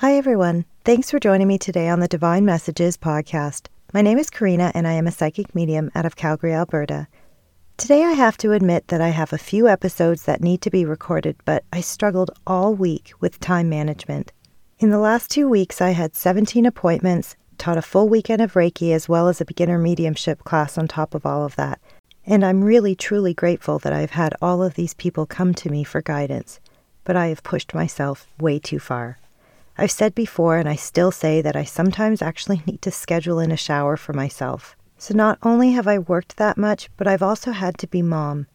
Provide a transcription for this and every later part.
Hi, everyone. Thanks for joining me today on the Divine Messages podcast. My name is Karina, and I am a psychic medium out of Calgary, Alberta. Today, I have to admit that I have a few episodes that need to be recorded, but I struggled all week with time management. In the last two weeks, I had 17 appointments, taught a full weekend of Reiki, as well as a beginner mediumship class on top of all of that. And I'm really, truly grateful that I've had all of these people come to me for guidance. But I have pushed myself way too far. I've said before, and I still say, that I sometimes actually need to schedule in a shower for myself. So not only have I worked that much, but I've also had to be mom.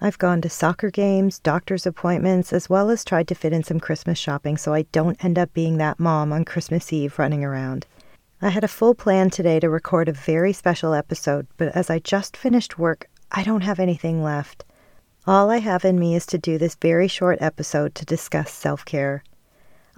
I've gone to soccer games, doctor's appointments, as well as tried to fit in some Christmas shopping so I don't end up being that mom on Christmas Eve running around. I had a full plan today to record a very special episode, but as I just finished work, I don't have anything left. All I have in me is to do this very short episode to discuss self care.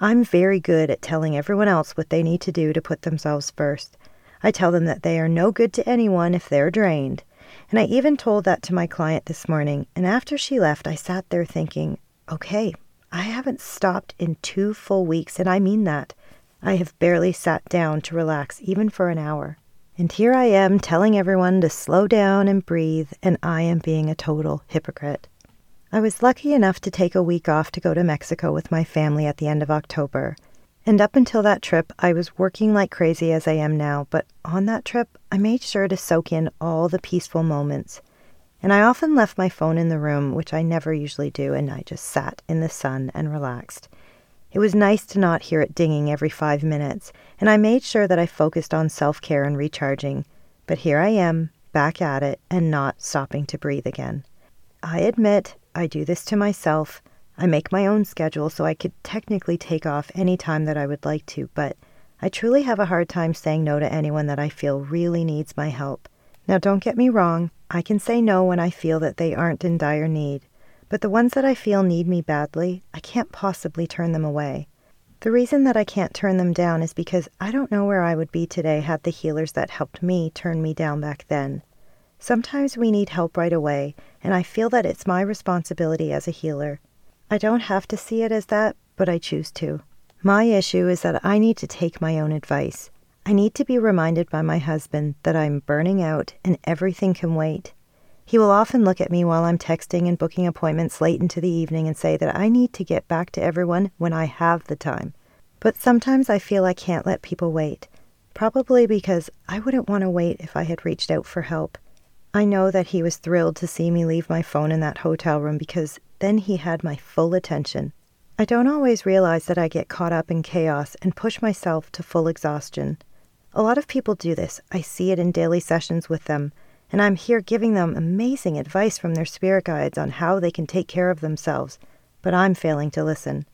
I'm very good at telling everyone else what they need to do to put themselves first. I tell them that they are no good to anyone if they're drained. And I even told that to my client this morning. And after she left, I sat there thinking, okay, I haven't stopped in two full weeks, and I mean that. I have barely sat down to relax even for an hour. And here I am telling everyone to slow down and breathe, and I am being a total hypocrite. I was lucky enough to take a week off to go to Mexico with my family at the end of October. And up until that trip, I was working like crazy as I am now, but on that trip, I made sure to soak in all the peaceful moments. And I often left my phone in the room, which I never usually do, and I just sat in the sun and relaxed. It was nice to not hear it dinging every five minutes, and I made sure that I focused on self care and recharging. But here I am, back at it, and not stopping to breathe again. I admit I do this to myself. I make my own schedule so I could technically take off any time that I would like to, but I truly have a hard time saying no to anyone that I feel really needs my help. Now, don't get me wrong, I can say no when I feel that they aren't in dire need, but the ones that I feel need me badly, I can't possibly turn them away. The reason that I can't turn them down is because I don't know where I would be today had the healers that helped me turn me down back then. Sometimes we need help right away, and I feel that it's my responsibility as a healer. I don't have to see it as that, but I choose to. My issue is that I need to take my own advice. I need to be reminded by my husband that I'm burning out and everything can wait. He will often look at me while I'm texting and booking appointments late into the evening and say that I need to get back to everyone when I have the time. But sometimes I feel I can't let people wait, probably because I wouldn't want to wait if I had reached out for help. I know that he was thrilled to see me leave my phone in that hotel room because then he had my full attention. I don't always realize that I get caught up in chaos and push myself to full exhaustion. A lot of people do this. I see it in daily sessions with them, and I'm here giving them amazing advice from their spirit guides on how they can take care of themselves, but I'm failing to listen.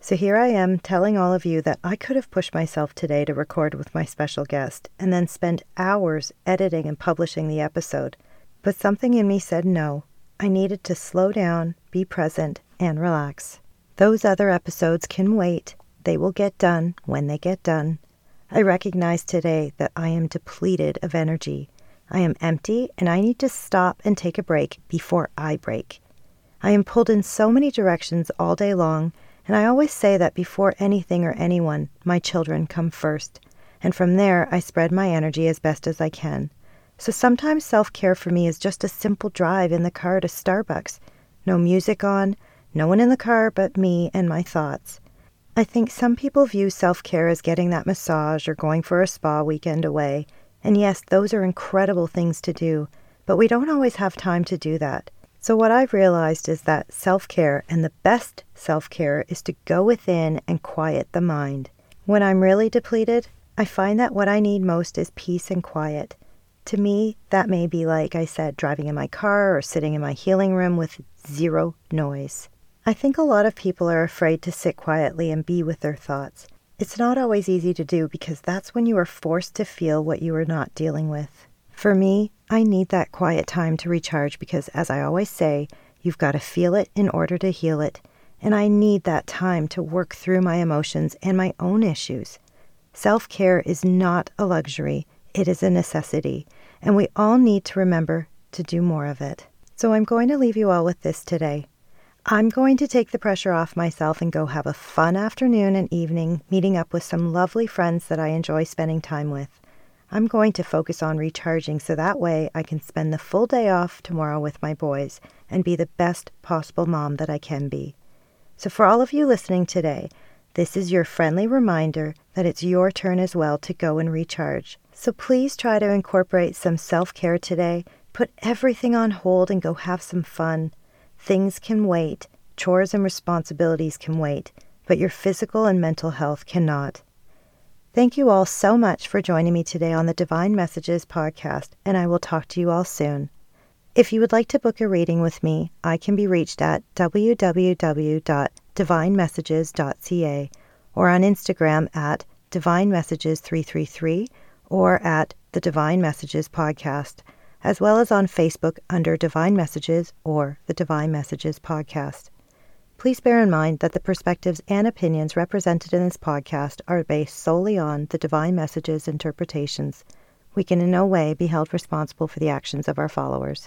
So here I am telling all of you that I could have pushed myself today to record with my special guest and then spend hours editing and publishing the episode. But something in me said no. I needed to slow down, be present, and relax. Those other episodes can wait. They will get done when they get done. I recognize today that I am depleted of energy. I am empty and I need to stop and take a break before I break. I am pulled in so many directions all day long and I always say that before anything or anyone, my children come first. And from there, I spread my energy as best as I can. So sometimes self care for me is just a simple drive in the car to Starbucks. No music on, no one in the car but me and my thoughts. I think some people view self care as getting that massage or going for a spa weekend away. And yes, those are incredible things to do, but we don't always have time to do that. So, what I've realized is that self care and the best self care is to go within and quiet the mind. When I'm really depleted, I find that what I need most is peace and quiet. To me, that may be like I said, driving in my car or sitting in my healing room with zero noise. I think a lot of people are afraid to sit quietly and be with their thoughts. It's not always easy to do because that's when you are forced to feel what you are not dealing with. For me, I need that quiet time to recharge because, as I always say, you've got to feel it in order to heal it. And I need that time to work through my emotions and my own issues. Self care is not a luxury, it is a necessity. And we all need to remember to do more of it. So I'm going to leave you all with this today. I'm going to take the pressure off myself and go have a fun afternoon and evening meeting up with some lovely friends that I enjoy spending time with. I'm going to focus on recharging so that way I can spend the full day off tomorrow with my boys and be the best possible mom that I can be. So, for all of you listening today, this is your friendly reminder that it's your turn as well to go and recharge. So, please try to incorporate some self care today. Put everything on hold and go have some fun. Things can wait, chores and responsibilities can wait, but your physical and mental health cannot. Thank you all so much for joining me today on the Divine Messages podcast, and I will talk to you all soon. If you would like to book a reading with me, I can be reached at www.divinemessages.ca or on Instagram at divinemessages333 or at the Divine Messages Podcast, as well as on Facebook under Divine Messages or the Divine Messages Podcast. Please bear in mind that the perspectives and opinions represented in this podcast are based solely on the Divine Messages interpretations. We can in no way be held responsible for the actions of our followers.